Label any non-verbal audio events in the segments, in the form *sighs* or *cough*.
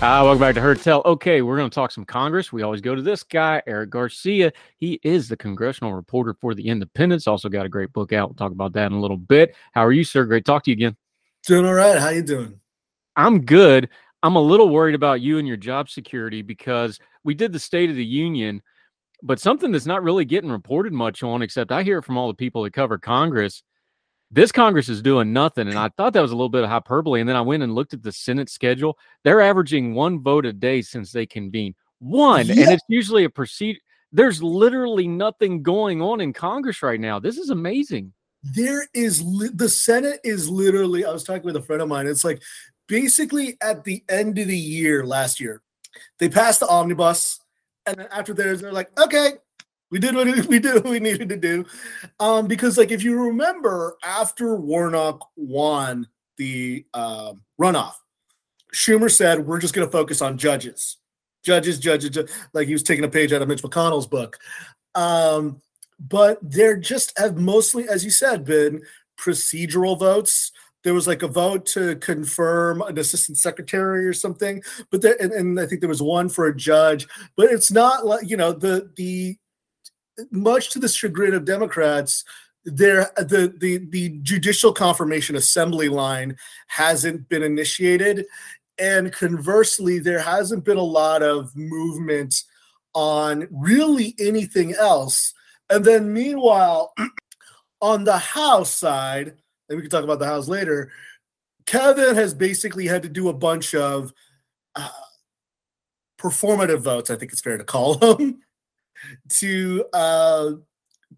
Ah, welcome back to Heard Tell. Okay, we're going to talk some Congress. We always go to this guy, Eric Garcia. He is the congressional reporter for the Independence. Also got a great book out. We'll talk about that in a little bit. How are you, sir? Great talk to you again. Doing all right. How you doing? I'm good. I'm a little worried about you and your job security because we did the State of the Union, but something that's not really getting reported much on, except I hear it from all the people that cover Congress. This Congress is doing nothing. And I thought that was a little bit of hyperbole. And then I went and looked at the Senate schedule. They're averaging one vote a day since they convened. One. Yeah. And it's usually a proceed. There's literally nothing going on in Congress right now. This is amazing. There is li- the Senate is literally. I was talking with a friend of mine. It's like basically at the end of the year last year, they passed the omnibus, and then after there, they're like, okay, we did what *laughs* we did what we needed to do, um, because like if you remember, after Warnock won the um, runoff, Schumer said we're just going to focus on judges, judges, judges, ju-" like he was taking a page out of Mitch McConnell's book. Um, but there just have mostly, as you said, been procedural votes. There was like a vote to confirm an assistant secretary or something, but there, and, and I think there was one for a judge. But it's not like you know the the much to the chagrin of Democrats, there the the the judicial confirmation assembly line hasn't been initiated, and conversely, there hasn't been a lot of movement on really anything else. And then meanwhile, *clears throat* on the House side, and we can talk about the House later, Kevin has basically had to do a bunch of uh, performative votes, I think it's fair to call *laughs* them, to uh,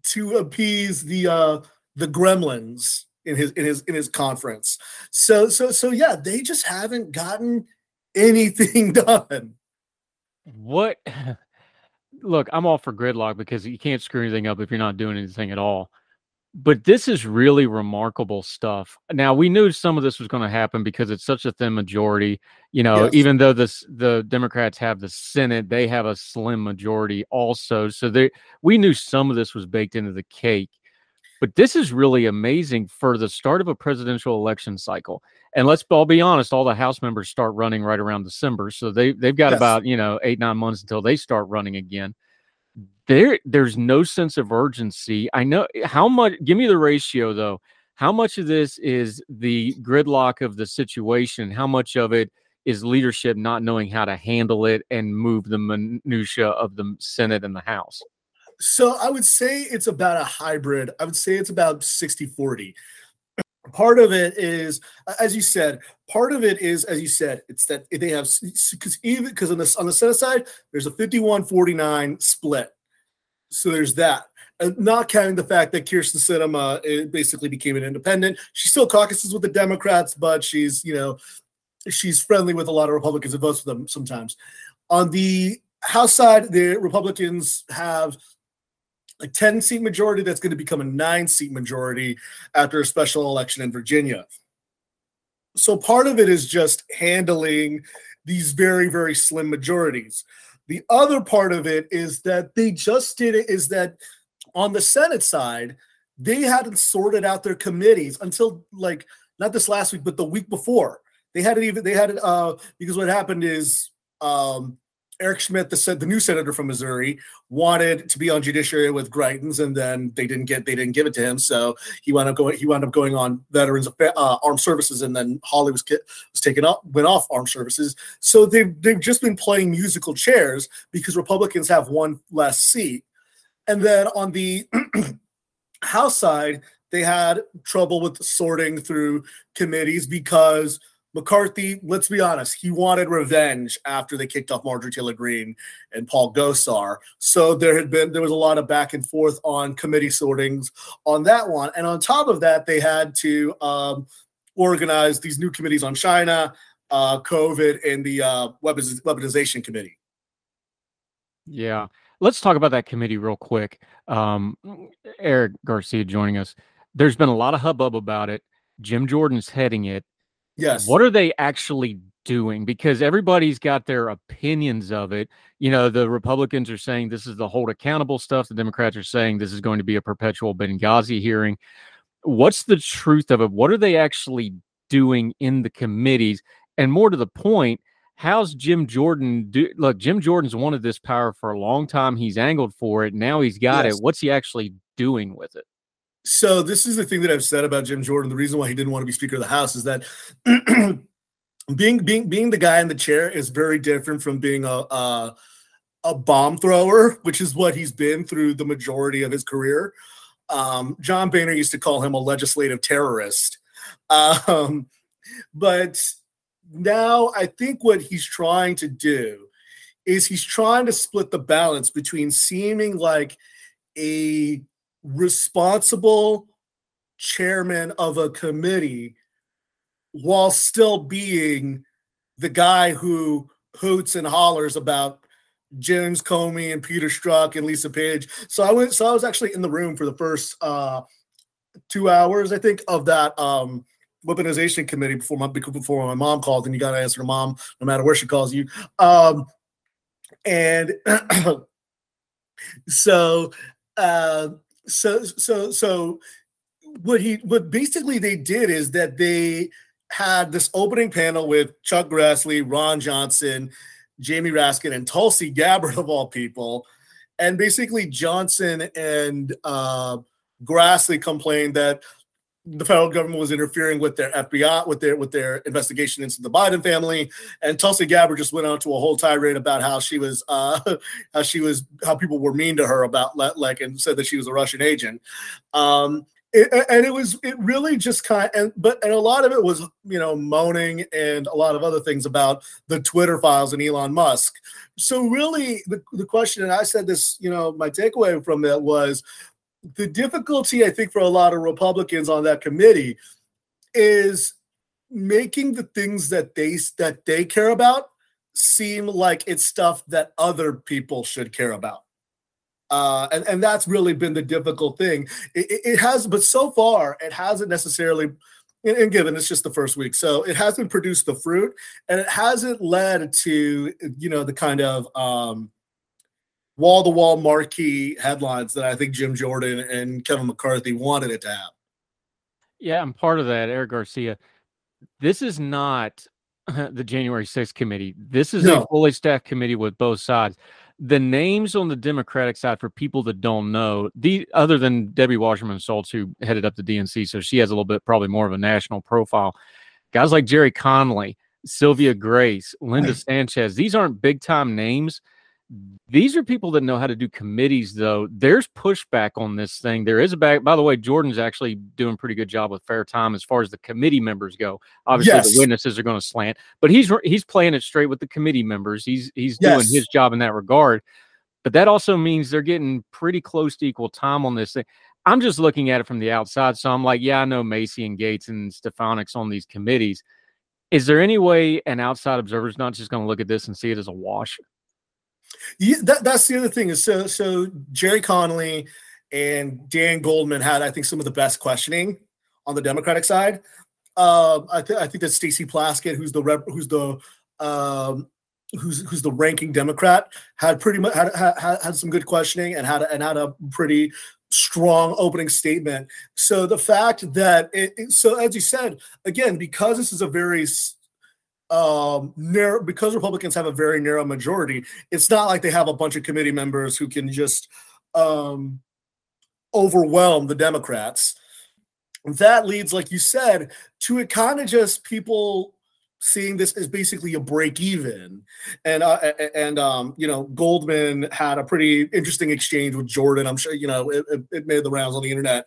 to appease the uh, the gremlins in his in his in his conference. So so so yeah, they just haven't gotten anything *laughs* done. What? *laughs* Look, I'm all for gridlock because you can't screw anything up if you're not doing anything at all. But this is really remarkable stuff. Now we knew some of this was going to happen because it's such a thin majority. You know, Yes. even though this the Democrats have the Senate, they have a slim majority also. So they we knew some of this was baked into the cake. But this is really amazing for the start of a presidential election cycle. And let's all be honest, all the House members start running right around December. So they they've got Yes. about, you know, eight, nine months until they start running again. There there's no sense of urgency. I know eh, how much give me the ratio though. How much of this is the gridlock of the situation? How much of it is leadership not knowing how to handle it and move the minutia of the Senate and the House? So I would say it's about a hybrid. I would say it's about 60 40. Part of it is, as you said, part of it is, as you said, it's that they have, because even because on the, on the Senate side, there's a 51 49 split. So there's that. And not counting the fact that Kyrsten Sinema eh, basically became an independent. She still caucuses with the Democrats, but she's, you know, she's friendly with a lot of Republicans and votes for them sometimes. On the House side, the Republicans have a 10 seat majority that's going to become a nine seat majority after a special election in Virginia. So part of it is just handling these very, very slim majorities. The other part of it is that they just did it, is that on the Senate side, they hadn't sorted out their committees until like not this last week, but the week before. They hadn't even they had it uh because what happened is um Eric Schmitt, the the new senator from Missouri, wanted to be on Judiciary with Greitens, and then they didn't get they didn't give it to him, so he wound up going he wound up going on Veterans uh, Armed Services, and then Hawley was was taken up went off Armed Services. So they've they've just been playing musical chairs because Republicans have one less seat, and then on the *clears throat* House side, they had trouble with sorting through committees because McCarthy, let's be honest, he wanted revenge after they kicked off Marjorie Taylor Greene and Paul Gosar. So there had been there was a lot of back and forth on committee sortings on that one, and on top of that, they had to um, organize these new committees on China, uh, COVID, and the uh, weaponization committee. Yeah, let's talk about that committee real quick. Um, Eric Garcia joining us. There's been a lot of hubbub about it. Jim Jordan's heading it. Yes. What are they actually doing? Because everybody's got their opinions of it. You know, the Republicans are saying this is the hold accountable stuff. The Democrats are saying this is going to be a perpetual Benghazi hearing. What's the truth of it? What are they actually doing in the committees? And more to the point, how's Jim Jordan do? Look, Jim Jordan's wanted this power for a long time. He's angled for it. Now he's got yes. it. What's he actually doing with it? So this is the thing that I've said about Jim Jordan. The reason why he didn't want to be Speaker of the House is that *clears throat* being being being the guy in the chair is very different from being a, a a bomb thrower, which is what he's been through the majority of his career. Um, John Boehner used to call him a legislative terrorist. *laughs* Um, but now I think what he's trying to do is he's trying to split the balance between seeming like a responsible chairman of a committee while still being the guy who hoots and hollers about James Comey and Peter Strzok and Lisa Page. So I went so I was actually in the room for the first uh 2 hours I think of that um weaponization committee before my before my mom called and you got to answer to mom no matter where she calls you. Um and *clears throat* so uh so so so what he what basically they did is that they had this opening panel with Chuck Grassley, Ron Johnson, Jamie Raskin, and Tulsi Gabbard *laughs* of all people, and basically Johnson and uh, Grassley complained that the federal government was interfering with their FBI, with their with their investigation into the Biden family, and Tulsi Gabbard just went on to a whole tirade about how she was, uh, *laughs* how she was, how people were mean to her about like, and said that she was a Russian agent. Um, it, and it was it really just kind of, and but and a lot of it was you know moaning and a lot of other things about the Twitter files and Elon Musk. So really, the, the question, and I said this, you know, my takeaway from it was the difficulty, I think, for a lot of Republicans on that committee is making the things that they that they care about seem like it's stuff that other people should care about. Uh, and, and that's really been the difficult thing. It, it, has, but so far, it hasn't necessarily, and, given it's just the first week, so it hasn't produced the fruit, and it hasn't led to, you know, the kind of um, wall to wall marquee headlines that I think Jim Jordan and Kevin McCarthy wanted it to have. Yeah, I'm part of that, Eric Garcia. This is not *laughs* the January 6th committee. This is no. a fully staffed committee with both sides. The names on the Democratic side, for people that don't know, the other than Debbie Wasserman Schultz, who headed up the DNC, so she has a little bit probably more of a national profile. Guys like Gerry Connolly, Sylvia Grace, Linda Sanchez, these aren't big time names, these are people that know how to do committees, though. There's pushback on this thing. There is a back. By the way, Jordan's actually doing a pretty good job with fair time as far as the committee members go. Obviously, yes. the witnesses are going to slant, but he's he's playing it straight with the committee members. He's he's yes. doing his job in that regard. But that also means they're getting pretty close to equal time on this thing. I'm just looking at it from the outside, so I'm like, yeah, I know Macy and Gaetz and Stefanik's on these committees. Is there any way an outside observer is not just going to look at this and see it as a wash? Yeah, that, that's the other thing is so so Gerry Connolly and Dan Goldman had I think some of the best questioning on the Democratic side. Uh, I, th- I think that Stacey Plaskett, who's the rep, who's the um, who's who's the ranking Democrat, had pretty much had, had, had some good questioning and had and had a pretty strong opening statement. So the fact that it, so as you said again, because this is a very um narrow because Republicans have a very narrow majority, it's not like they have a bunch of committee members who can just um overwhelm the Democrats. That leads, like you said, to it kind of just people seeing this as basically a break even. And uh, and um you know goldman had a pretty interesting exchange with jordan. I'm sure you know it, it made the rounds on the internet.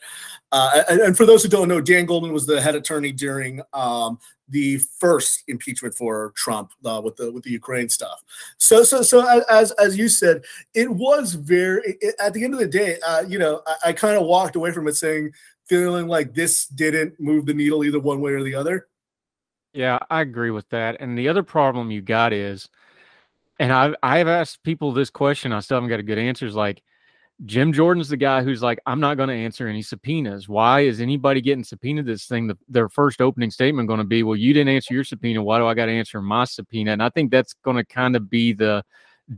Uh, and, and, for those who don't know dan goldman was the head attorney during um the first impeachment for trump uh, with the with the ukraine stuff so so so as as you said it was very it, at the end of the day uh you know i, I kind of walked away from it saying feeling like this didn't move the needle either one way or the other yeah, I agree with that. And the other problem you got is, and I've I've asked people this question, I still haven't got a good answer. Is like Jim Jordan's the guy who's like, I'm not going to answer any subpoenas. Why is anybody getting subpoenaed this thing? The, their first opening statement going to be, well, you didn't answer your subpoena. Why do I got to answer my subpoena? And I think that's going to kind of be the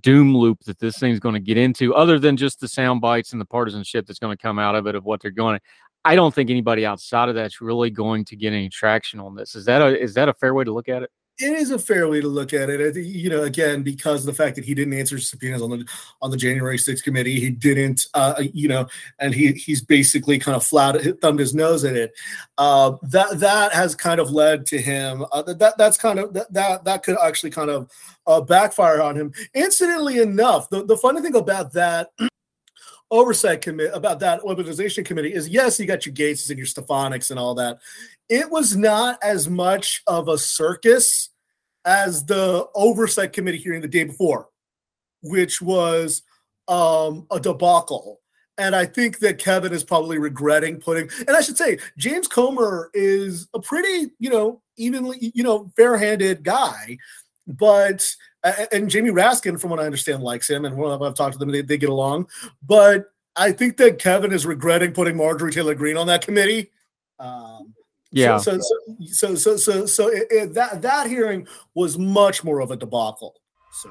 doom loop that this thing's going to get into, other than just the sound bites and the partisanship that's going to come out of it of what they're going. I don't think anybody outside of that's really going to get any traction on this. Is that a is that a fair way to look at it? It is a fair way to look at it. You know, again, because the fact that he didn't answer subpoenas on the on the January 6th committee, he didn't, uh, you know, and he he's basically kind of flat thumbed his nose at it. Uh, that that has kind of led to him. Uh, that that's kind of that that that could actually kind of uh, backfire on him. Incidentally enough, the the funny thing about that oversight committee about that organization committee is yes, you got your Gaetz and your Stefanik and all that. It was not as much of a circus as the oversight committee hearing the day before, which was um, a debacle. And I think that Kevin is probably regretting putting, and I should say, James Comer is a pretty, you know, evenly, you know, fair handed guy. But and Jamie Raskin, from what I understand, likes him, and when I've talked to them, they, they get along. But I think that Kevin is regretting putting Marjorie Taylor Greene on that committee. Um, yeah. So so so so so, so it, it, that that hearing was much more of a debacle. So.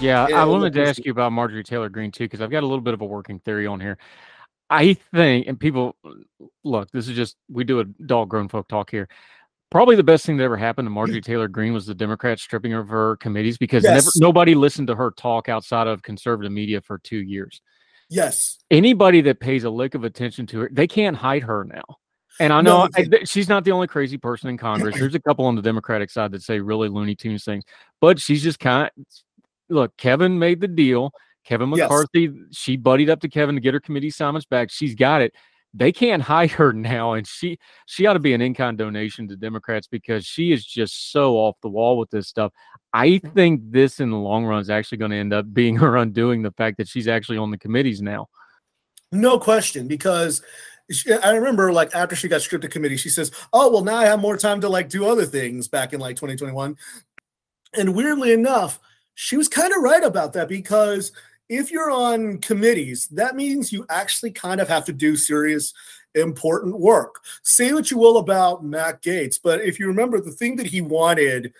Yeah, I wanted to ask you about Marjorie Taylor Greene too, because I've got a little bit of a working theory on here. I think, and people look, this is just we do a dog grown folk talk here. Probably the best thing that ever happened to Marjorie *clears throat* Taylor Greene was the Democrats stripping her of her committees because yes. never, nobody listened to her talk outside of conservative media for two years. Yes. Anybody that pays a lick of attention to her, they can't hide her now. And I know no, I, she's not the only crazy person in Congress. There's a couple on the Democratic side that say really Looney Tunes things, but she's just kind of look, Kevin made the deal. Kevin McCarthy, yes. she buddied up to Kevin to get her committee assignments back. She's got it. They can't *laughs* hide her now, and she she ought to be an in-kind donation to Democrats because she is just so off the wall with this stuff. I think this, in the long run, is actually going to end up being *laughs* her undoing the fact that she's actually on the committees now. No question, because I remember like after she got stripped of committee, she says, "Oh well, now I have more time to like do other things." Back in like 2021, and weirdly enough she was kind of right about that because if you're on committees, that means you actually kind of have to do serious, important work. Say what you will about Matt Gaetz, but if you remember the thing that he wanted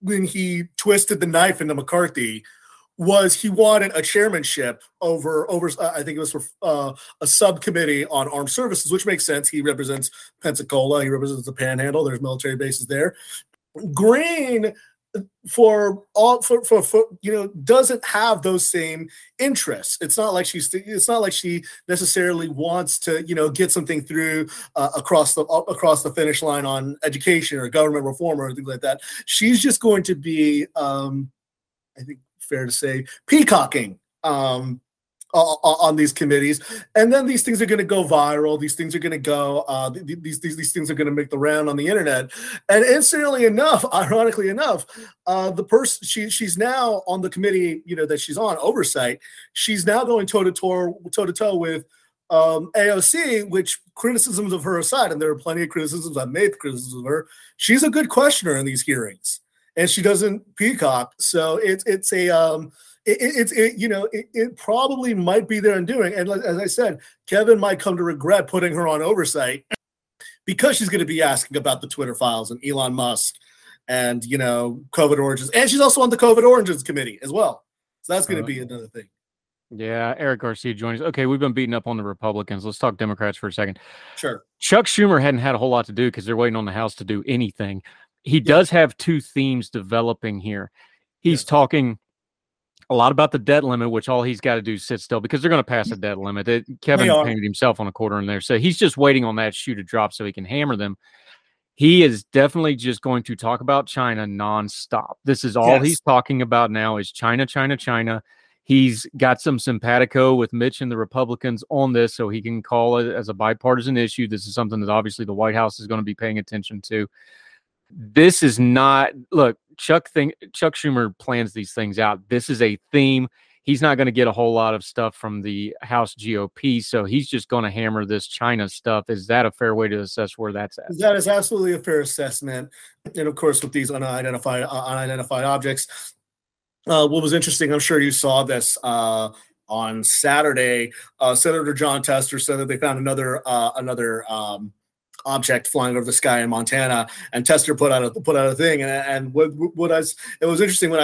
when he twisted the knife into McCarthy was he wanted a chairmanship over over uh, I think it was for uh, a subcommittee on armed services, which makes sense. He represents Pensacola, he represents the Panhandle. There's military bases there, Greene for all for, for for you know doesn't have those same interests. It's not like she's it's not like she necessarily wants to you know get something through uh, across the across the finish line on education or government reform or anything like that. She's just going to be um i think fair to say peacocking um on these committees, and then these things are going to go viral. These things are going to go. Uh, these, these these things are going to make the round on the internet. And incidentally enough, *laughs* ironically enough, uh, the person she she's now on the committee, you know, that she's on oversight. She's now going toe to toe toe to toe with um, AOC, which criticisms of her aside, and there are plenty of criticisms I've made criticisms of her. She's a good questioner in these hearings, and she doesn't peacock. So it's it's a um, it's it, you know it, it, probably might be their undoing and as i said kevin might come to regret putting her on oversight *clears throat* because she's going to be asking about the twitter files and elon musk and you know covid origins and she's also on the covid origins committee as well so that's going to be uh-huh. another thing yeah, Eric Garcia joins. Okay, we've been beating up on the Republicans. Let's talk Democrats for a second. Sure. Chuck Schumer hadn't had a whole lot to do because they're waiting on the House to do anything. He yeah. does have two themes developing here. He's yeah. talking a lot about the debt limit, which all he's got to do is sit still because they're going to pass the debt limit. It, Kevin painted himself on a quarter in there, so he's just waiting on that shoe to drop so he can hammer them. He is definitely just going to talk about China nonstop. This is all yes. he's talking about now is China, China, China. He's got some simpatico with Mitch and the Republicans on this, so he can call it as a bipartisan issue. This is something that obviously the White House is going to be paying attention to this is not look chuck chuck schumer plans these things out. This is a theme. He's not going to get a whole lot of stuff from the house gop so he's just going to hammer this china stuff. Is that a fair way to assess where that's at? That is absolutely a fair assessment. And of course with these unidentified uh, unidentified objects uh, what was interesting i'm sure you saw this uh, on saturday uh, senator Jon Tester said that they found another uh, another um, object flying over the sky in Montana, and Tester put out a put out a thing, and, and what what I it was interesting when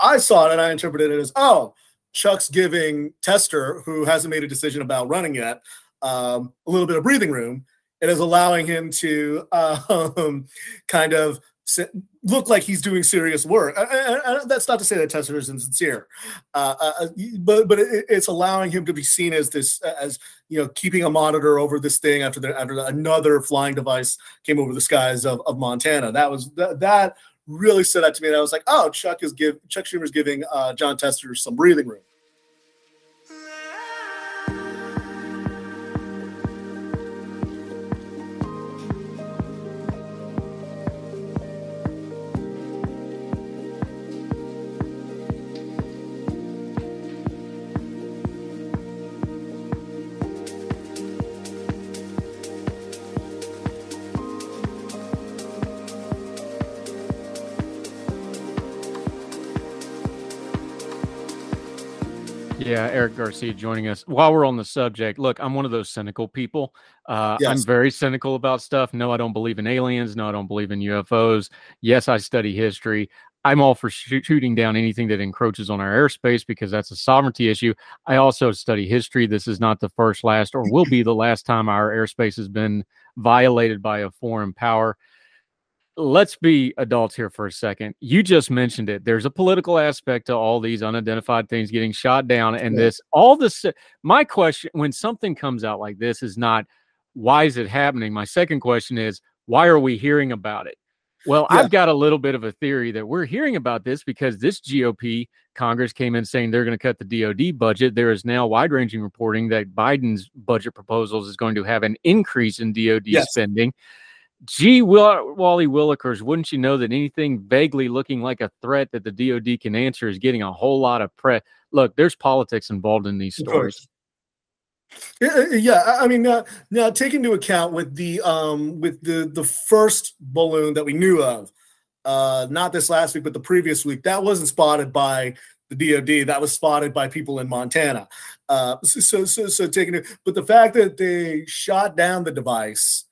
I I saw it and I interpreted it as oh Chuck's giving Tester, who hasn't made a decision about running yet, um, a little bit of breathing room. It is allowing him to *laughs* um, kind of look like he's doing serious work. that's not to say that Tester is insincere, uh, uh, uh but but it, it's allowing him to be seen as this as you know keeping a monitor over this thing after the, after another flying device came over the skies of, of Montana. That was that, that really stood out to me. And I was like, oh, Chuck is give Chuck Schumer's giving uh, Jon Tester some breathing room. Yeah, Eric Garcia joining us. While we're on the subject, look, I'm one of those cynical people. Uh, yes. I'm very cynical about stuff. No, I don't believe in aliens. No, I don't believe in UFOs. Yes, I study history. I'm all for sh- shooting down anything that encroaches on our airspace because that's a sovereignty issue. I also study history. This is not the first, last, or will be the last time our airspace has been violated by a foreign power let's be adults here for a second. You just mentioned it. There's a political aspect to all these unidentified things getting shot down, and yeah. this all this. My question, when something comes out like this, is not why is it happening. My second question is why are we hearing about it? Well, yeah. I've got a little bit of a theory that we're hearing about this because this GOP Congress came in saying they're going to cut the DoD budget. There is now wide-ranging reporting that Biden's budget proposals is going to have an increase in DoD yes. spending. Gee, Will- Wally Willikers, wouldn't you know that anything vaguely looking like a threat that the DoD can answer is getting a whole lot of press? Look, there's politics involved in these stories. Yeah, I mean, uh, now take into account with the um with the the first balloon that we knew of, uh, not this last week, but the previous week, that wasn't spotted by the DoD. That was spotted by people in Montana. Uh, so so so taking it, but the fact that they shot down the device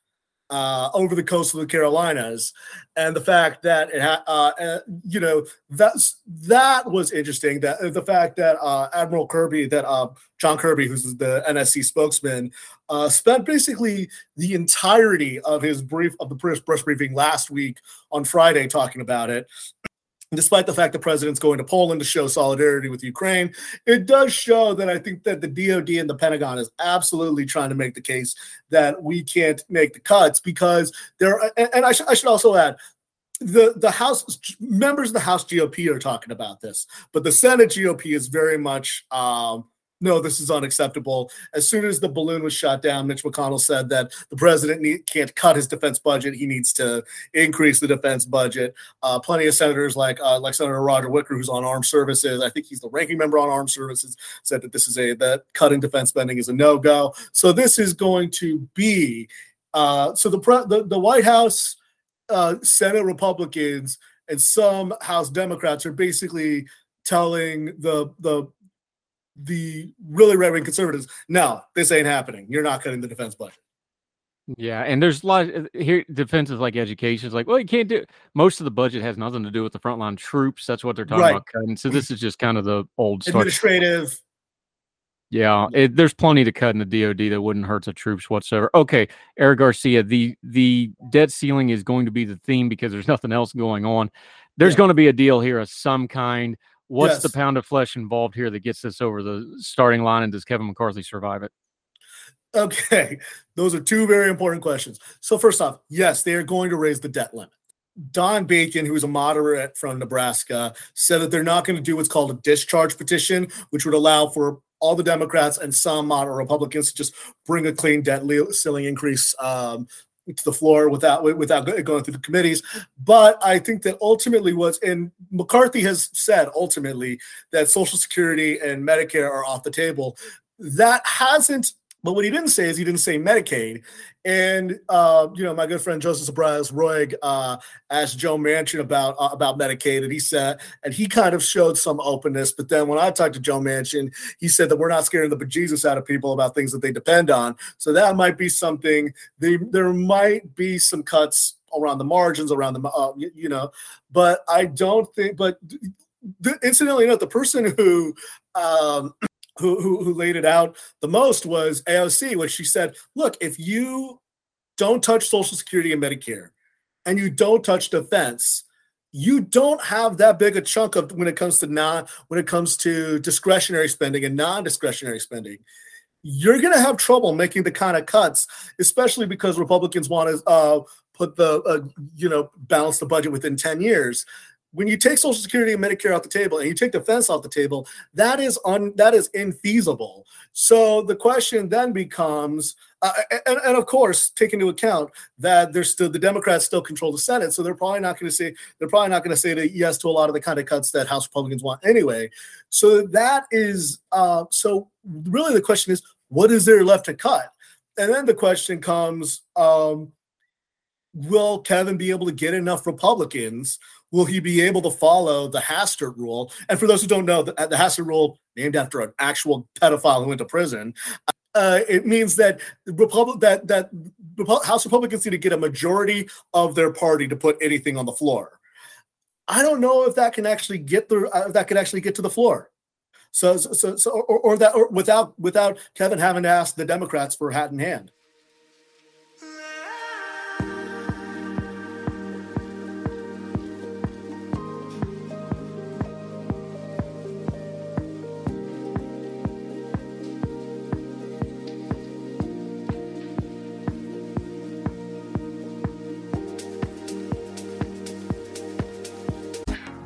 uh, over the coast of the Carolinas, and the fact that it had, uh, uh, you know, that's that was interesting. That the fact that uh, Admiral Kirby, that uh, John Kirby, who's the NSC spokesman, uh, spent basically the entirety of his brief of the press briefing last week on Friday talking about it, despite the fact the president's going to Poland to show solidarity with Ukraine, it does show that I think that the DoD and the Pentagon is absolutely trying to make the case that we can't make the cuts because there. And I, sh- I should also add. The the House members of the House GOP are talking about this, but the Senate GOP is very much um, no, this is unacceptable. As soon as the balloon was shot down, Mitch McConnell said that the president need, can't cut his defense budget; he needs to increase the defense budget. Uh, plenty of senators, like uh, like Senator Roger Wicker, who's on armed services, I think he's the ranking member on armed services, said that this is a that cutting defense spending is a no go. So this is going to be uh, so the, pre- the the White House, uh, Senate Republicans, and some House Democrats are basically telling the the the really right wing conservatives, no, this ain't happening. You're not cutting the defense budget. Yeah, and there's a lot of, here defenses like education is like, well, you can't do most of the budget has nothing to do with the frontline troops. That's what they're talking Right. about cutting. So this is just kind of the old story. Administrative. Yeah, it, there's plenty to cut in the DoD that wouldn't hurt the troops whatsoever. Okay, Eric Garcia, the the debt ceiling is going to be the theme because there's *laughs* nothing else going on. There's Yeah. going to be a deal here of some kind. What's the pound of flesh involved here that gets this over the starting line, and does Kevin McCarthy survive it? Okay, those are two very important questions. So first off, yes, they are going to raise the debt limit. Don Bacon, who's a moderate from Nebraska, said that they're not going to do what's called a discharge petition, which would allow for all the Democrats and some moderate Republicans to just bring a clean debt ceiling increase um, to the floor without without going through the committees. But I think that ultimately what's and McCarthy has said ultimately that Social Security and Medicare are off the table. That hasn't but what he didn't say is he didn't say Medicaid. And uh, you know, my good friend Joseph Zeballos-Roig uh, asked Joe Manchin about uh, about Medicaid, and he said, and he kind of showed some openness. But then when I talked to Joe Manchin, he said that we're not scaring the bejesus out of people about things that they depend on. So that might be something. They, there might be some cuts around the margins, around the uh, you, you know, but I don't think. But incidentally enough, the person who um, who, who who laid it out the most was AOC, which she said, "Look, if you don't touch Social Security and Medicare, and you don't touch defense." You don't have that big a chunk of when it comes to non when it comes to discretionary spending and non-discretionary spending. You're going to have trouble making the kind of cuts, especially because Republicans want to uh, put the uh, you know balance the budget within ten years when you take Social Security and Medicare off the table and you take defense off the table, that is un that is infeasible. So the question then becomes, uh, and, and of course, take into account that there's still the Democrats still control the Senate, so they're probably not going to say they're probably not going to say yes to a lot of the kind of cuts that House Republicans want anyway. So that is uh, so really the question is, what is there left to cut? And then the question comes, um, will Kevin be able to get enough Republicans? Will he be able to follow the Hastert rule? And for those who don't know, the, the Hastert rule, named after an actual pedophile who went to prison, uh, it means that Republic that that House Republicans need to get a majority of their party to put anything on the floor. I don't know if that can actually get the uh, if that can actually get to the floor. So so so, so or, or that or without without Kevin having to ask the Democrats for hat in hand.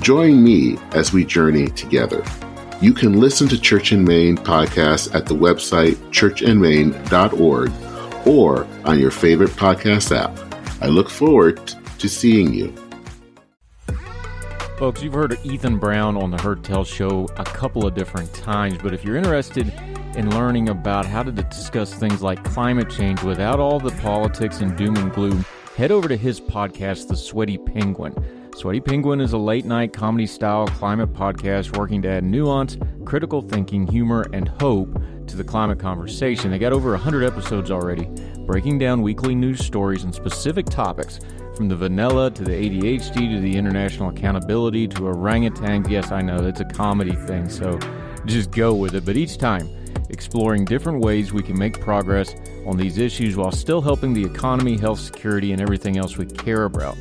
Join me as we journey together. You can listen to Church in Main podcast at the website churchandmain.org or on your favorite podcast app. I look forward to seeing you. Folks, you've heard Ethan Brown on the Heard Tell show a couple of different times, but if you're interested in learning about how to discuss things like climate change without all the politics and doom and gloom, head over to his podcast, The Sweaty Penguin. Sweaty Penguin is a late night comedy style climate podcast working to add nuance, critical thinking, humor, and hope to the climate conversation. They got over 100 episodes already, breaking down weekly news stories and specific topics from the vanilla to the ADHD to the international accountability to orangutans. Yes, I know it's a comedy thing, so just go with it. But each time, exploring different ways we can make progress on these issues while still helping the economy, health, security, and everything else we care about.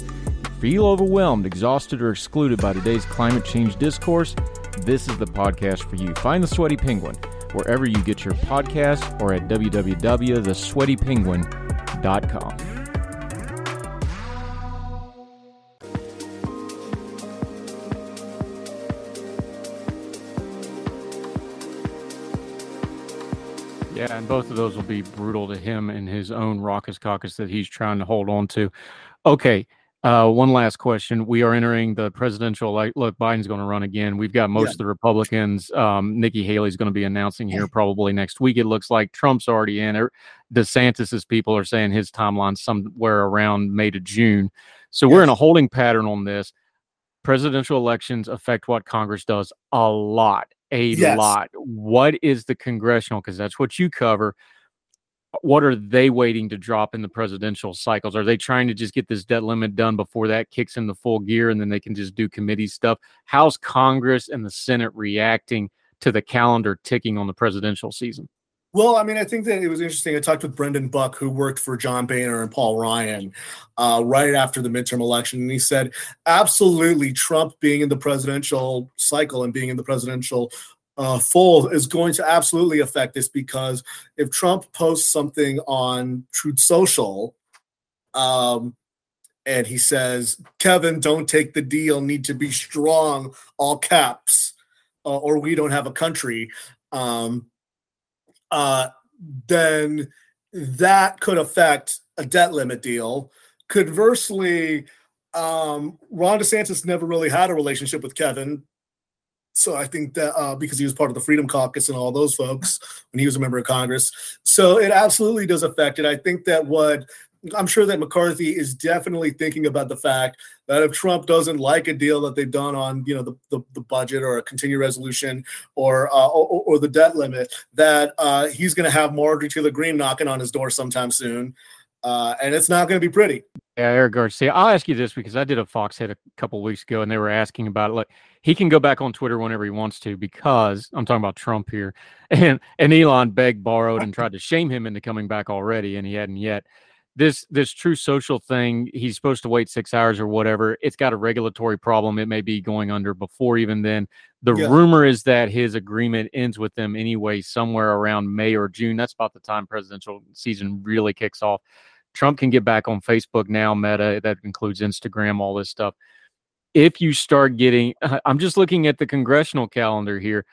Feel overwhelmed, exhausted, or excluded by today's climate change discourse? This is the podcast for you. Find the Sweaty Penguin wherever you get your podcasts or at www.thesweatypenguin.com. Yeah, and both of those will be brutal to him in his own raucous caucus that he's trying to hold on to. Okay, uh, one last question. We are entering the presidential. Like, look, Biden's going to run again. We've got most yeah. of the Republicans. Um, Nikki Haley's going to be announcing here probably next week. It looks like Trump's already in. Er, DeSantis's people are saying his timeline somewhere around May to June. So yes. we're in a holding pattern on this. Presidential elections affect what Congress does a lot a yes. lot. What is the congressional? Because that's what you cover. What are they waiting to drop in the presidential cycles? Are they trying to just get this debt limit done before that kicks in the full gear and then they can just do committee stuff? How's Congress and the Senate reacting to the calendar ticking on the presidential season? Well, I mean, I think that it was interesting. I talked with Brendan Buck, who worked for John Boehner and Paul Ryan uh, right after the midterm election. And he said, absolutely, Trump being in the presidential cycle and being in the presidential uh, fold is going to absolutely affect this because if Trump posts something on Truth Social, um, and he says, Kevin, don't take the deal, need to be strong, all caps, uh, or we don't have a country. Um, uh, then that could affect a debt limit deal. Conversely, um, Ron DeSantis never really had a relationship with Kevin. So I think that uh, because he was part of the Freedom Caucus and all those folks when he was a member of Congress. So it absolutely does affect it. I think that what I'm sure that McCarthy is definitely thinking about the fact that if Trump doesn't like a deal that they've done on, you know, the, the, the budget or a continued resolution or, uh, or, or the debt limit, that uh, he's going to have Marjorie Taylor Greene knocking on his door sometime soon, uh, and it's not going to be pretty. Yeah, Eric Garcia. I'll ask you this because I did a Fox hit a couple weeks ago, and they were asking about it. Like he can go back on Twitter whenever he wants to because I'm talking about Trump here, *laughs* and and Elon begged, borrowed, and tried to shame him into coming back already, and he hadn't yet this this Truth Social thing he's supposed to wait six hours or whatever it's got a regulatory problem it may be going under before even then the yeah. rumor is that his agreement ends with them anyway somewhere around may or june that's about the time presidential season really kicks off trump can get back on facebook now meta that includes instagram all this stuff if you start getting *laughs* i'm just looking at the congressional calendar here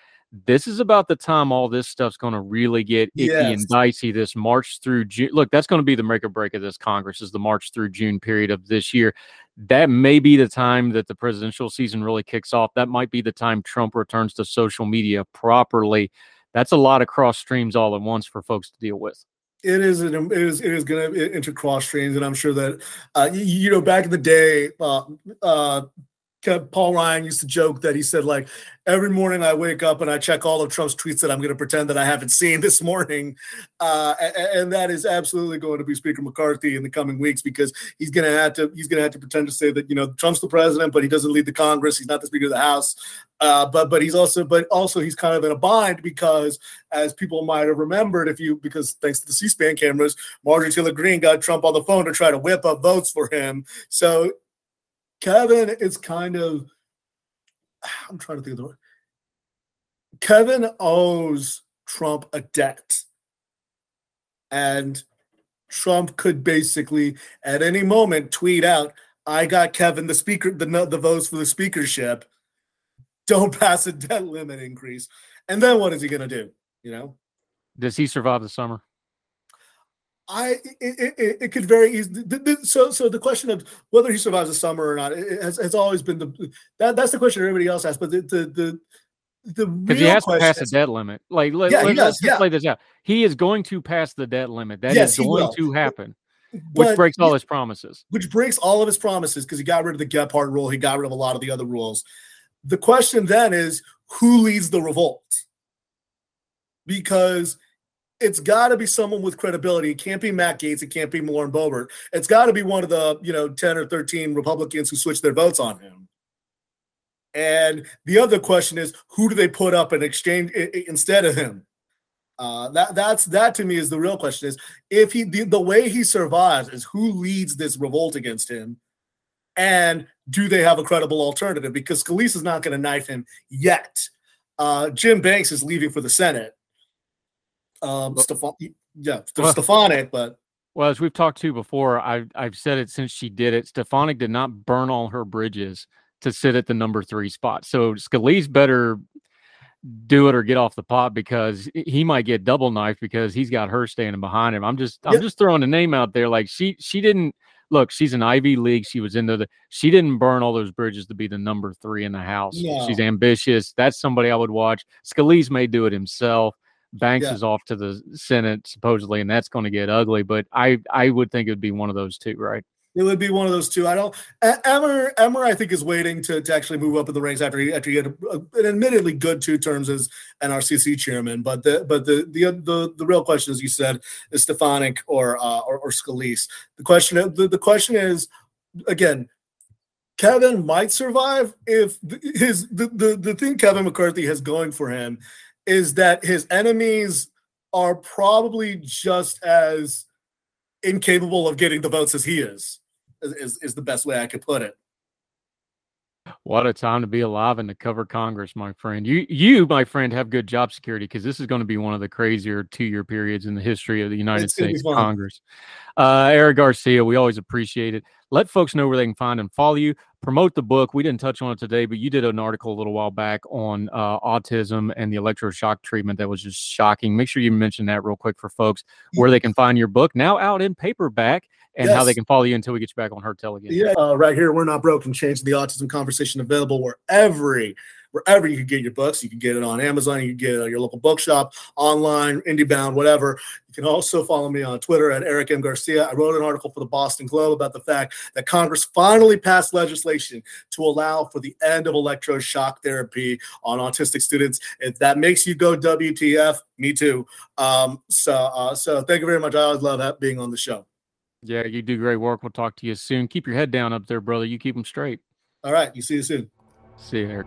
this is about the time all this stuff's going to really get icky yes. and dicey this March through June. Look, that's going to be the make or break of this Congress is the March through June period of this year. That may be the time that the presidential season really kicks off. That might be the time Trump returns to social media properly. That's a lot of cross streams all at once for folks to deal with. It is. It is. It is going to enter cross streams, and I'm sure that uh, you know back in the day, uh, uh, Paul Ryan used to joke that he said, like, every morning I wake up and I check all of Trump's tweets that I'm going to pretend that I haven't seen this morning. Uh, and, that is absolutely going to be Speaker McCarthy in the coming weeks because he's going to have to he's going to have to pretend to say that you know Trump's the president, but he doesn't lead the Congress. He's not the Speaker of the House. Uh, but but he's also but also he's kind of in a bind because as people might have remembered, if you because thanks to the C-SPAN cameras, Marjorie Taylor Greene got Trump on the phone to try to whip up votes for him. So Kevin is kind of *sighs* I'm trying to think of the word. Kevin owes Trump a debt. And Trump could basically at any moment tweet out, I got Kevin the speaker, the the votes for the speakership. Don't pass a debt limit increase. And then what is he gonna do? You know? Does he survive the summer? I it, it, it, could very easily. So so the question of whether he survives the summer or not has, has always been the that that's the question everybody else asks. But the the the because he has to pass the debt limit. Like let, yeah, let, us yeah. play this out. He is going to pass the debt limit. That yes, is going to happen. But, which breaks all his promises. Which breaks all of his promises because he got rid of the Gephardt rule. He got rid of a lot of the other rules. The question then is who leads the revolt? Because it's got to be someone with credibility. It can't be Matt Gaetz. It can't be Lauren Boebert. It's got to be one of the you know ten or thirteen Republicans who switched their votes on him. And the other question is, who do they put up in exchange instead of him? Uh, that that's that to me is the real question. Is if he the, the way he survives is who leads this revolt against him, and do they have a credible alternative? Because Scalise is not going to knife him yet. Uh, Jim Banks is leaving for the Senate um, well, Stefan, yeah, well, Stefanik, but well, as we've talked to before, I've I've said it since she did it. Stefanik did not burn all her bridges to sit at the number three spot. So Scalise better do it or get off the pot because he might get double knifed because he's got her standing behind him. I'm just I'm just throwing a name out there. Like she she didn't look. She's an Ivy League. She was into the. She didn't burn all those bridges to be the number three in the house. No. She's ambitious. That's somebody I would watch. Scalise may do it himself. Banks yeah. is off to the Senate supposedly, and that's going to get ugly. But I I would think it would be one of those two, right? It would be one of those two. I don't. Emmer Emmer, I think, is waiting to, to actually move up in the ranks after he after he had a, an admittedly good two terms as NRCC chairman. But the but the the the, the real question, as you said, is Stefanik or uh, or, or Scalise. The question the, the question is again. Kevin might survive if his the, the the thing Kevin McCarthy has going for him is that his enemies are probably just as incapable of getting the votes as he is, is, is the best way I could put it. What a time to be alive and to cover Congress, my friend. You, you, my friend, have good job security because this is going to be one of the crazier two-year periods in the history of the United it's States Congress. Uh, Eric Garcia, we always appreciate it. Let folks know where they can find and follow you. Promote the book. We didn't touch on it today, but you did an article a little while back on uh, autism and the electroshock treatment that was just shocking. Make sure you mention that real quick for folks where they can find your book now out in paperback and yes. how they can follow you until we get you back on Heard Tell again. Yeah, uh, right here, we're not broken. Change the autism conversation available wherever wherever you can get your books. You can get it on Amazon. You can get it at your local bookshop, online, IndieBound, whatever. You can also follow me on Twitter at Eric M. Garcia. I wrote an article for the Boston Globe about the fact that Congress finally passed legislation to allow for the end of electroshock therapy on autistic students. If that makes you go WTF, me too. Um, so, uh, so thank you very much. I always love being on the show. Yeah, you do great work. We'll talk to you soon. Keep your head down up there, brother. You keep them straight. All right. You see you soon. See you, Eric.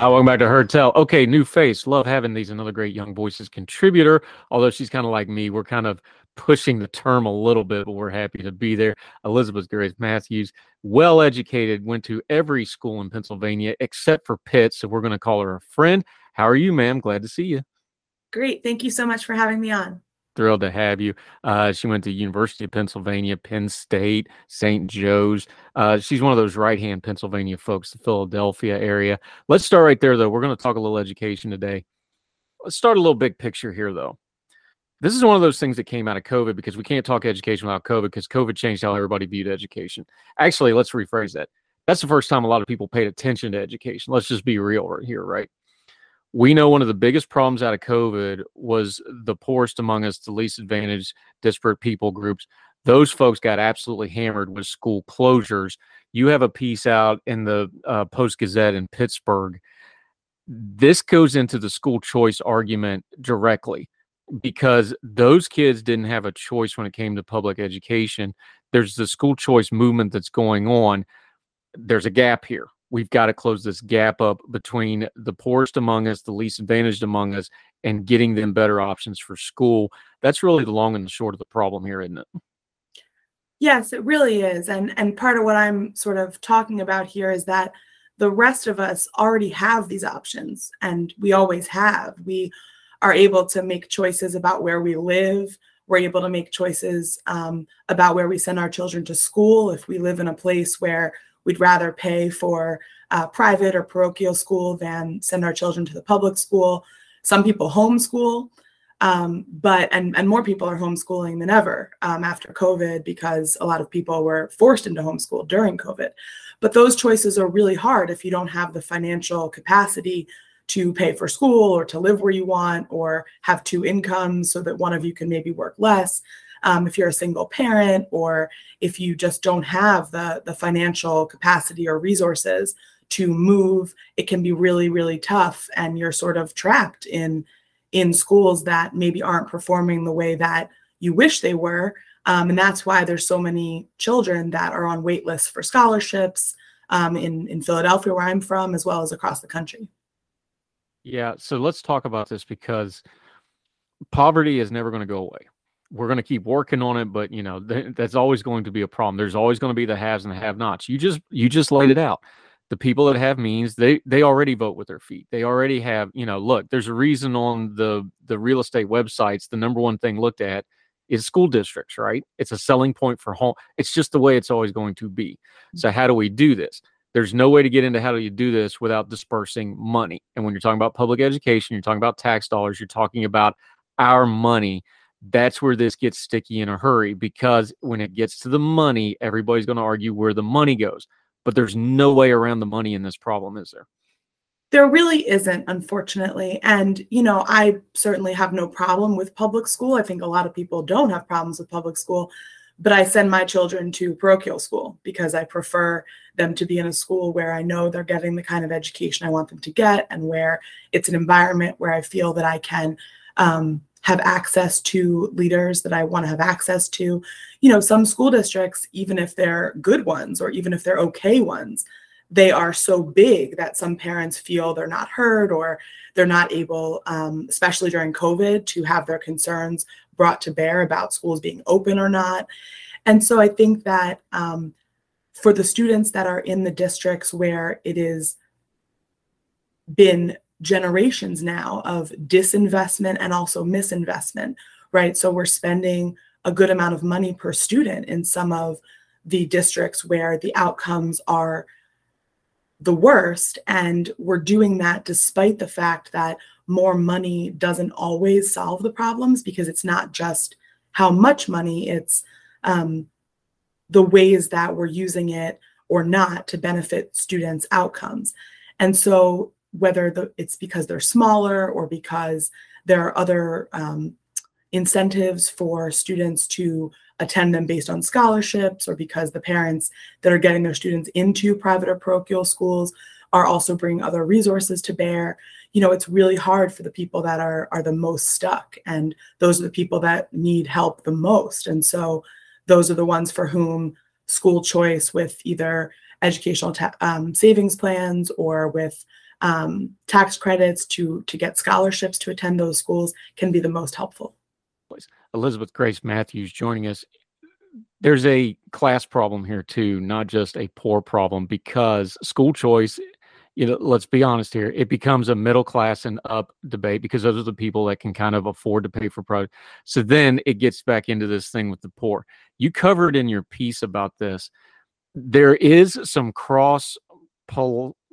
Uh, welcome back to Heard Tell. Okay, new face. Love having these another great young voices contributor. Although she's kind of like me, we're kind of pushing the term a little bit, but we're happy to be there. Elizabeth Grace Matthews, well educated, went to every school in Pennsylvania except for Pitt. So we're going to call her a friend. How are you, ma'am? Glad to see you. Great. Thank you so much for having me on. Thrilled to have you. Uh, she went to University of Pennsylvania, Penn State, St. Joe's. Uh, she's one of those right hand Pennsylvania folks, the Philadelphia area. Let's start right there, though. We're going to talk a little education today. Let's start a little big picture here, though. This is one of those things that came out of COVID because we can't talk education without COVID because COVID changed how everybody viewed education. Actually, let's rephrase that. That's the first time a lot of people paid attention to education. Let's just be real right here, right? We know one of the biggest problems out of COVID was the poorest among us, the least advantaged, disparate people groups. Those folks got absolutely hammered with school closures. You have a piece out in the uh, Post Gazette in Pittsburgh. This goes into the school choice argument directly because those kids didn't have a choice when it came to public education. There's the school choice movement that's going on. There's a gap here we've got to close this gap up between the poorest among us, the least advantaged among us, and getting them better options for school. That's really the long and the short of the problem here, isn't it? Yes, it really is. And and part of what I'm sort of talking about here is that the rest of us already have these options and we always have. We are able to make choices about where we live. We're able to make choices um, about where we send our children to school. If we live in a place where we'd rather pay for private or parochial school than send our children to the public school. Some people homeschool, um, but and and more people are homeschooling than ever um, after COVID because a lot of people were forced into homeschool during COVID. But those choices are really hard if you don't have the financial capacity to pay for school or to live where you want or have two incomes so that one of you can maybe work less um, if you're a single parent or if you just don't have the the financial capacity or resources to move it can be really really tough. And you're sort of trapped in in schools that maybe aren't performing the way that you wish they were. Um, and that's why there's so many children that are on wait lists for scholarships um, in in philadelphia where i'm from as well as across the country. Yeah so let's talk about this because poverty is never going to go away we're going to keep working on it but you know th- that's always going to be a problem. There's always going to be the haves and the have nots you just you just laid it out. The people that have means they they already vote with their feet. They already have you know look there's a reason on the the real estate websites the number one thing looked at is school districts right? It's a selling point for home it's just the way it's always going to be. Mm. So how do we do this? There's no way to get into how do you do this without dispersing money. And when you're talking about public education you're talking about tax dollars you're talking about our money that's where this gets sticky in a hurry because when it gets to the money, everybody's going to argue where the money goes. But there's no way around the money in this problem, is there? There really isn't, unfortunately. And, you know, I certainly have no problem with public school. I think a lot of people don't have problems with public school, but I send my children to parochial school because I prefer them to be in a school where I know they're getting the kind of education I want them to get and where it's an environment where I feel that I can um, have access to leaders that I want to have access to. You know, some school districts, even if they're good ones or even if they're okay ones, they are so big that some parents feel they're not heard or they're not able, um, especially during COVID, to have their concerns brought to bear about schools being open or not. And so I think that um, for the students that are in the districts where it is been generations now of disinvestment and also misinvestment, right? So we're spending a good amount of money per student in some of the districts where the outcomes are the worst. And we're doing that despite the fact that more money doesn't always solve the problems because it's not just how much money, it's um, the ways that we're using it or not to benefit students' outcomes. And so whether the, it's because they're smaller or because there are other um, incentives for students to attend them based on scholarships or because the parents that are getting their students into private or parochial schools are also bringing other resources to bear. You know it's really hard for the people that are are the most stuck and those are the people that need help the most. And so those are the ones for whom school choice with either educational ta- um, savings plans or with um, tax credits to to get scholarships to attend those schools can be the most helpful. Elizabeth Grace Matthews joining us. There's a class problem here too, not just a poor problem, because school choice, you know, let's be honest here, it becomes a middle class and up debate because those are the people that can kind of afford to pay for product. So then it gets back into this thing with the poor. You covered in your piece about this. There is some cross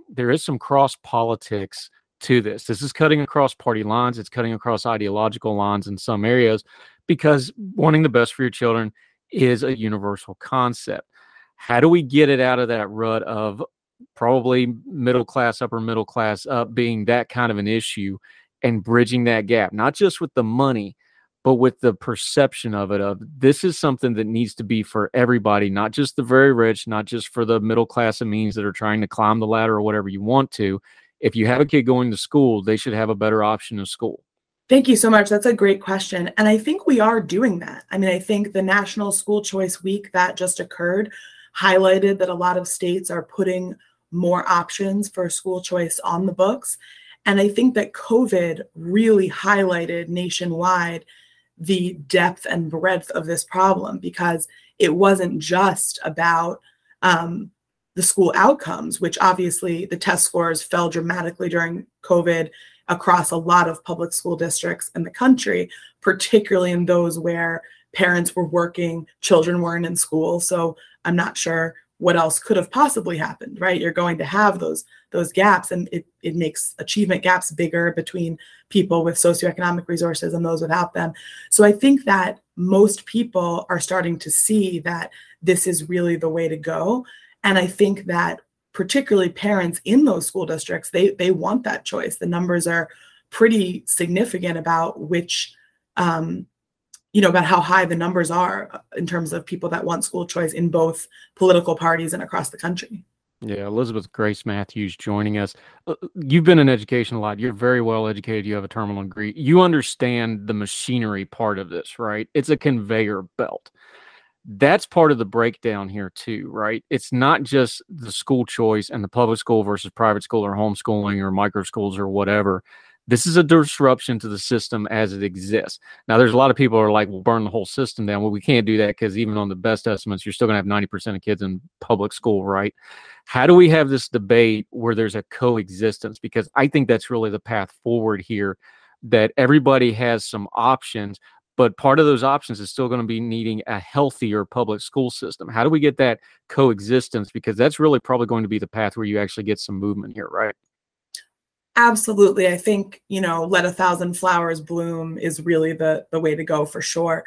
there is some cross politics to this. This is cutting across party lines, it's cutting across ideological lines in some areas because wanting the best for your children is a universal concept. How do we get it out of that rut of probably middle class, upper middle class up being that kind of an issue and bridging that gap, not just with the money, but with the perception of it of this is something that needs to be for everybody, not just the very rich, not just for the middle class and means that are trying to climb the ladder or whatever you want to. If you have a kid going to school, they should have a better option in school. Thank you so much. That's a great question. And I think we are doing that. I mean, I think the National School Choice Week that just occurred highlighted that a lot of states are putting more options for school choice on the books. And I think that COVID really highlighted nationwide the depth and breadth of this problem because it wasn't just about um, the school outcomes, which obviously the test scores fell dramatically during COVID across a lot of public school districts in the country, particularly in those where parents were working, children weren't in school. So I'm not sure what else could have possibly happened, right? You're going to have those those gaps, and it, it makes achievement gaps bigger between people with socioeconomic resources and those without them. So I think that most people are starting to see that this is really the way to go. And I think that particularly parents in those school districts, they they want that choice. The numbers are pretty significant about which um, you know about how high the numbers are in terms of people that want school choice in both political parties and across the country yeah elizabeth grace matthews joining us. Uh, you've been in education a lot. You're very well educated. You have a terminal degree. You understand the machinery part of this right? It's a conveyor belt. That's part of the breakdown here too right? It's not just the school choice and the public school versus private school or homeschooling or micro schools or whatever this is a disruption to the system as it exists. Now, there's a lot of people are like, "We'll burn the whole system down." Well, we can't do that because even on the best estimates, you're still going to have 90% of kids in public school, right? How do we have this debate where there's a coexistence? Because I think that's really the path forward here. That everybody has some options, but part of those options is still going to be needing a healthier public school system. How do we get that coexistence? Because that's really probably going to be the path where you actually get some movement here, right? Absolutely i think you know let a thousand flowers bloom is really the the way to go for sure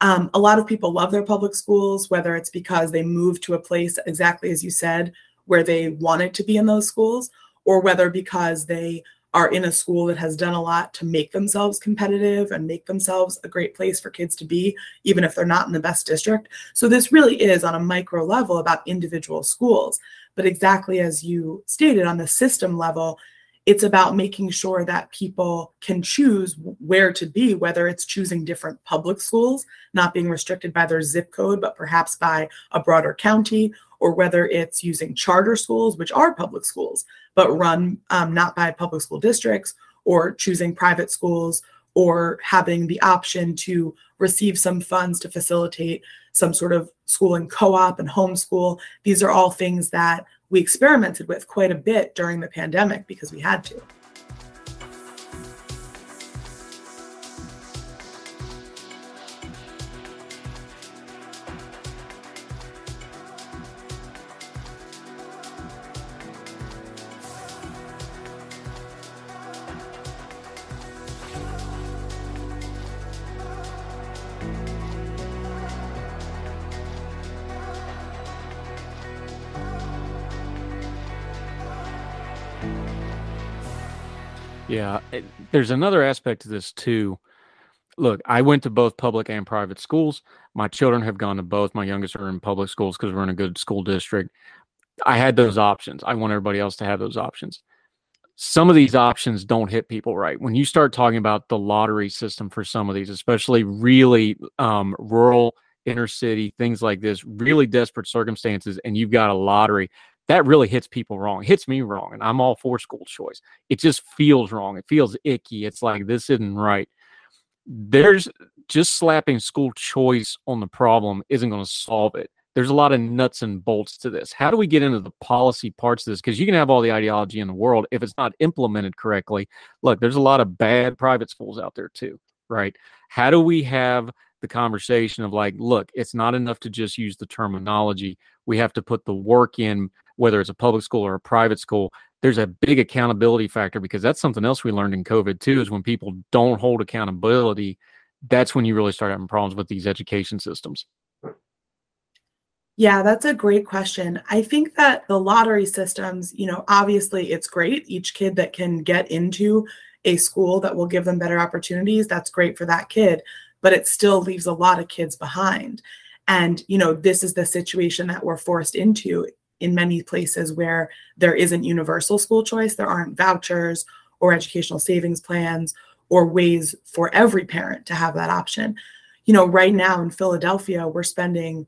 um, a lot of people love their public schools whether it's because they moved to a place exactly as you said where they wanted to be in those schools or whether because they are in a school that has done a lot to make themselves competitive and make themselves a great place for kids to be, even if they're not in the best district. So, this really is on a micro level about individual schools. But exactly as you stated, on the system level, it's about making sure that people can choose where to be, whether it's choosing different public schools, not being restricted by their zip code, but perhaps by a broader county, or whether it's using charter schools, which are public schools, but run um, not by public school districts, or choosing private schools, or having the option to receive some funds to facilitate some sort of schooling co op and homeschool. These are all things that we experimented with quite a bit during the pandemic because we had to. Yeah, it, there's another aspect to this too. Look, I went to both public and private schools. My children have gone to both. My youngest are in public schools because we're in a good school district. I had those options. I want everybody else to have those options. Some of these options don't hit people right. When you start talking about the lottery system for some of these, especially really um, rural, inner city, things like this, really desperate circumstances, and you've got a lottery, that really hits people wrong. It hits me wrong. And I'm all for school choice. It just feels wrong. It feels icky. It's like this isn't right. There's just slapping school choice on the problem isn't going to solve it. there's a lot of nuts and bolts to this. How do we get into the policy parts of this? Because you can have all the ideology in the world. If it's not implemented correctly, look, there's a lot of bad private schools out there too, right? How do we have the conversation of like, look, it's not enough to just use the terminology. We have to put the work in, whether it's a public school or a private school. There's a big accountability factor because that's something else we learned in COVID too, is when people don't hold accountability, that's when you really start having problems with these education systems. Yeah, that's a great question. I think that the lottery systems, you know, obviously it's great. Each kid that can get into a school that will give them better opportunities, that's great for that kid but it still leaves a lot of kids behind. And, you know, this is the situation that we're forced into in many places where there isn't universal school choice, there aren't vouchers or educational savings plans or ways for every parent to have that option. You know, right now in Philadelphia, we're spending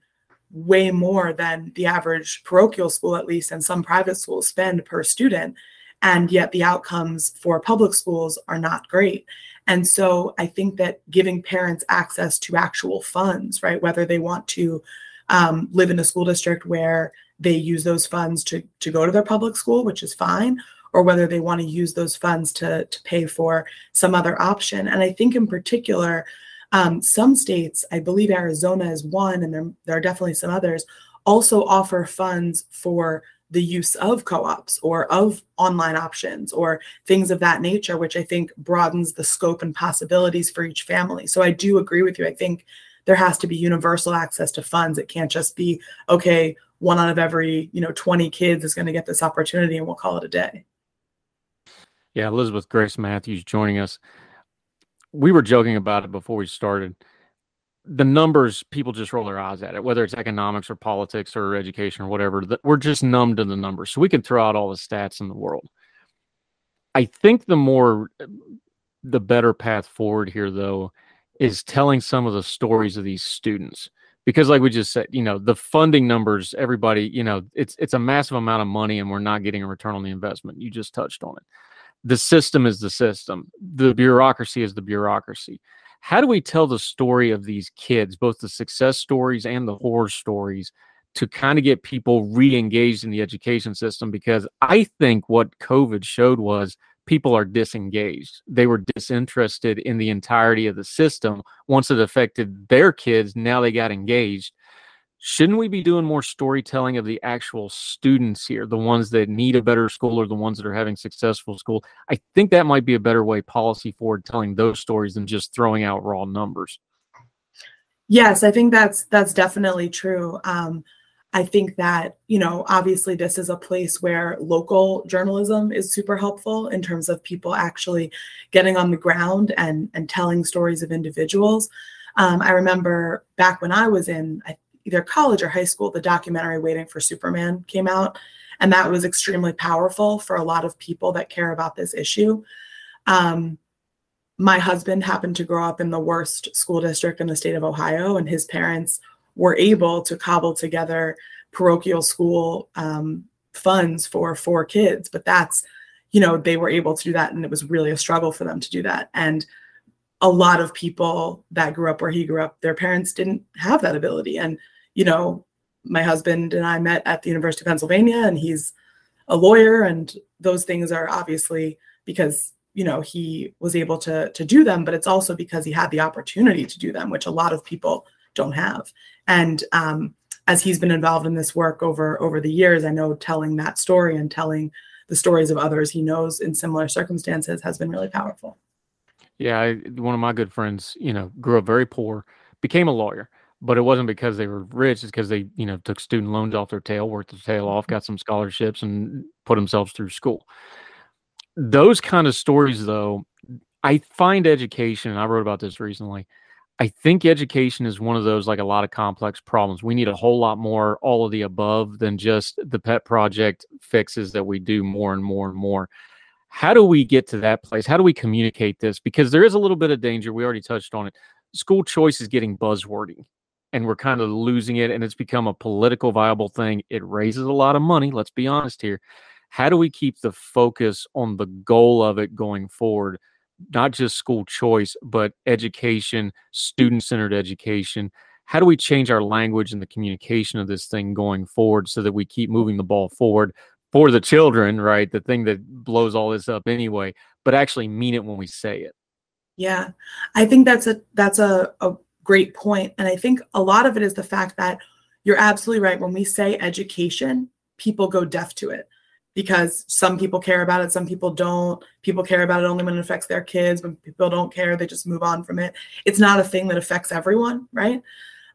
way more than the average parochial school, at least, and some private schools spend per student. And yet the outcomes for public schools are not great. And so I think that giving parents access to actual funds, right, whether they want to um, live in a school district where they use those funds to, to go to their public school, which is fine, or whether they want to use those funds to, to pay for some other option. And I think in particular, um, some states, I believe Arizona is one, and there, there are definitely some others, also offer funds for the use of co-ops or of online options or things of that nature which i think broadens the scope and possibilities for each family. So i do agree with you. I think there has to be universal access to funds. It can't just be okay one out of every you know 20 kids is going to get this opportunity and we'll call it a day. Yeah elizabeth grace matthews joining us. We were joking about it before we started. The numbers people just roll their eyes at it whether it's economics or politics or education or whatever we're just numb to the numbers. So we can throw out all the stats in the world. I think the more the better path forward here though is telling some of the stories of these students because like we just said you know the funding numbers everybody you know it's it's a massive amount of money and we're not getting a return on the investment. You just touched on it. The system is the system. The bureaucracy is the bureaucracy. How do we tell the story of these kids, both the success stories and the horror stories, to kind of get people re-engaged in the education system? Because I think what COVID showed was people are disengaged. They were disinterested in the entirety of the system. Once it affected their kids, now they got engaged shouldn't we be doing more storytelling of the actual students here the ones that need a better school or the ones that are having successful school i think that might be a better way policy forward telling those stories than just throwing out raw numbers yes i think that's that's definitely true um, i think that you know obviously this is a place where local journalism is super helpful in terms of people actually getting on the ground and and telling stories of individuals um, I remember back when I was in, either college or high school, the documentary Waiting for Superman came out. And that was extremely powerful for a lot of people that care about this issue. Um, my husband happened to grow up in the worst school district in the state of Ohio, and his parents were able to cobble together parochial school um, funds for four kids. But that's, you know, they were able to do that, and it was really a struggle for them to do that. And a lot of people that grew up where he grew up, their parents didn't have that ability. And you know, my husband and I met at the University of Pennsylvania, and he's a lawyer, and those things are obviously because you know he was able to to do them, but it's also because he had the opportunity to do them, which a lot of people don't have. And um, as he's been involved in this work over over the years, I know telling that story and telling the stories of others he knows in similar circumstances has been really powerful. Yeah, I, one of my good friends, you know, grew up very poor, became a lawyer, but it wasn't because they were rich. It's because they, you know, took student loans off their tail, worked their tail off, got some scholarships, and put themselves through school. Those kind of stories, though, I find education. and I wrote about this recently. I think education is one of those like a lot of complex problems. We need a whole lot more all of the above than just the pet project fixes that we do more and more and more. How do we get to that place? How do we communicate this? Because there is a little bit of danger. We already touched on it. School choice is getting buzzwordy and we're kind of losing it and it's become a political viable thing. It raises a lot of money, let's be honest here. How do we keep the focus on the goal of it going forward? Not just school choice, but education, student centered education. how do we change our language and the communication of this thing going forward so that we keep moving the ball forward for the children, right? The thing that blows all this up anyway, but actually mean it when we say it. Yeah. I think that's a that's a, a great point. And I think a lot of it is the fact that you're absolutely right. When we say education, people go deaf to it because some people care about it, some people don't. People care about it only when it affects their kids. When people don't care, they just move on from it. It's not a thing that affects everyone, right?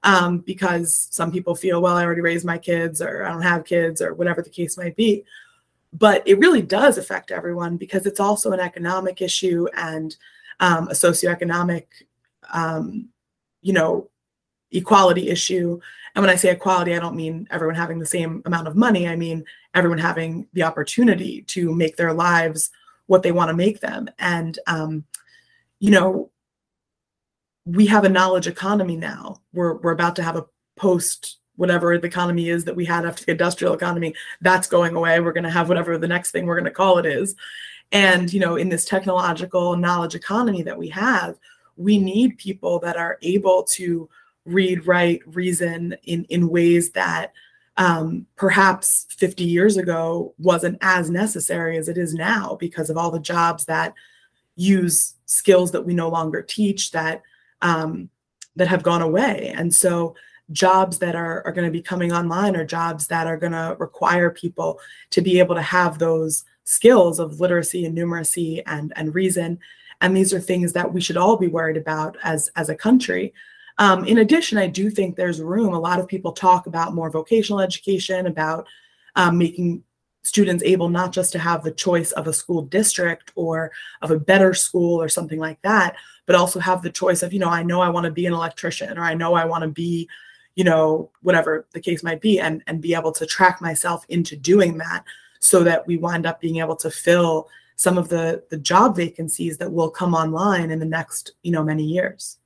Um, because some people feel, well, I already raised my kids, or I don't have kids, or whatever the case might be. But it really does affect everyone because it's also an economic issue and um, a socioeconomic, um, you know, equality issue. And when I say equality, I don't mean everyone having the same amount of money. I mean everyone having the opportunity to make their lives what they want to make them. And, um, you know, we have a knowledge economy now. We're, we're about to have a post whatever the economy is that we had after the industrial economy that's going away we're going to have whatever the next thing we're going to call it is and you know in this technological knowledge economy that we have we need people that are able to read write reason in in ways that um, perhaps 50 years ago wasn't as necessary as it is now because of all the jobs that use skills that we no longer teach that um, that have gone away. And so jobs that are, are going to be coming online are jobs that are going to require people to be able to have those skills of literacy and numeracy and, and reason. And these are things that we should all be worried about as as a country um, in addition i do think there's room. A lot of people talk about more vocational education about um, making students able not just to have the choice of a school district or of a better school or something like that but also have the choice of you know i know i want to be an electrician or i know i want to be you know whatever the case might be and and be able to track myself into doing that so that we wind up being able to fill some of the the job vacancies that will come online in the next you know many years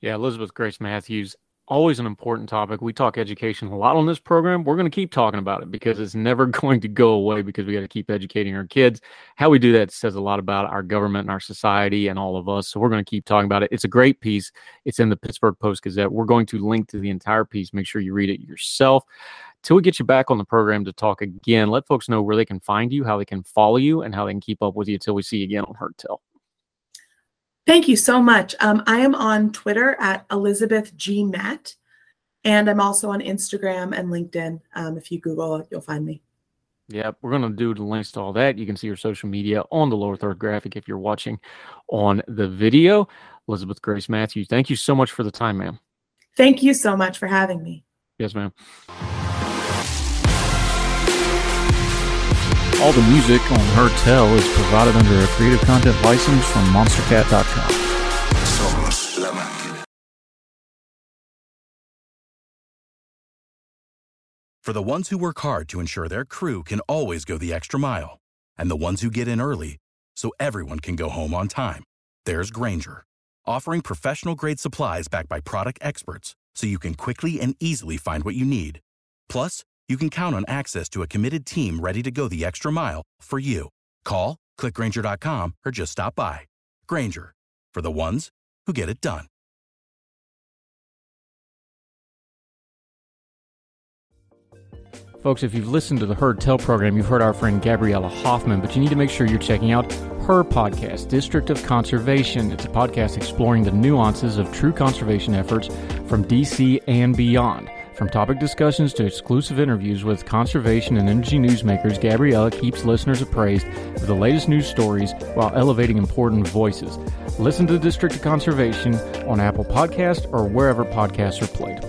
yeah elizabeth grace matthews always an important topic. We talk education a lot on this program. We're going to keep talking about it because it's never *laughs* going to go away because we got to keep educating our kids. How we do that says a lot about our government and our society and all of us. So we're going to keep talking about it. It's a great piece. It's in the Pittsburgh Post Gazette. We're going to link to the entire piece. Make sure you read it yourself. Till we get you back on the program to talk again, let folks know where they can find you, how they can follow you, and how they can keep up with you until we see you again on Heard Tell. Thank you so much. Um, I am on Twitter at Elizabeth G. Matt, and I'm also on Instagram and LinkedIn. Um, if you Google, you'll find me. Yeah, we're going to do the links to all that. You can see your social media on the lower third graphic if you're watching on the video. Elizabeth Grace Matthews, thank you so much for the time, ma'am. Thank you so much for having me. Yes, ma'am. All the music on Heard Tell is provided under a Creative Content license from MonsterCat.com. For the ones who work hard to ensure their crew can always go the extra mile, and the ones who get in early so everyone can go home on time, there's Grainger, offering professional grade supplies backed by product experts so you can quickly and easily find what you need. Plus, you can count on access to a committed team ready to go the extra mile for you. Call, clickgrainger.com, or just stop by. Grainger, for the ones who get it done. Folks, if you've listened to the Heard Tell program, you've heard our friend Gabriella Hoffman, but you need to make sure you're checking out her podcast, District of Conservation. It's a podcast exploring the nuances of true conservation efforts from DC and beyond. From topic discussions to exclusive interviews with conservation and energy newsmakers, Gabriella keeps listeners appraised of the latest news stories while elevating important voices. Listen to the District of Conservation on Apple Podcast or wherever podcasts are played.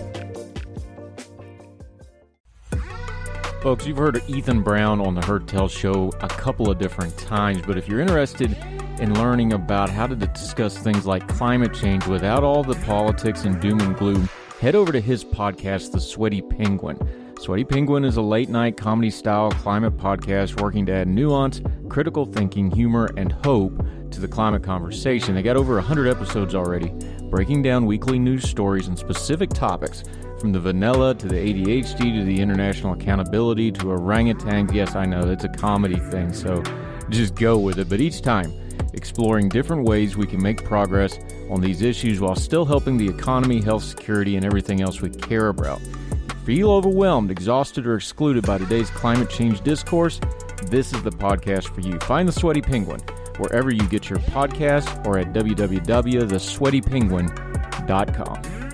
Folks, you've heard Ethan Brown on the Heard Tell show a couple of different times, but if you're interested in learning about how to discuss things like climate change without all the politics and doom and gloom, head over to his podcast, The Sweaty Penguin. Sweaty Penguin is a late night comedy style climate podcast working to add nuance, critical thinking, humor, and hope to the climate conversation. They got over 100 episodes already, breaking down weekly news stories and specific topics from the vanilla to the ADHD to the international accountability to orangutans. Yes, I know it's a comedy thing, so just go with it. But each time, exploring different ways we can make progress on these issues while still helping the economy, health, security, and everything else we care about. Feel overwhelmed, exhausted, or excluded by today's climate change discourse? This is the podcast for you. Find the Sweaty Penguin wherever you get your podcast or at www.thesweatypenguin.com.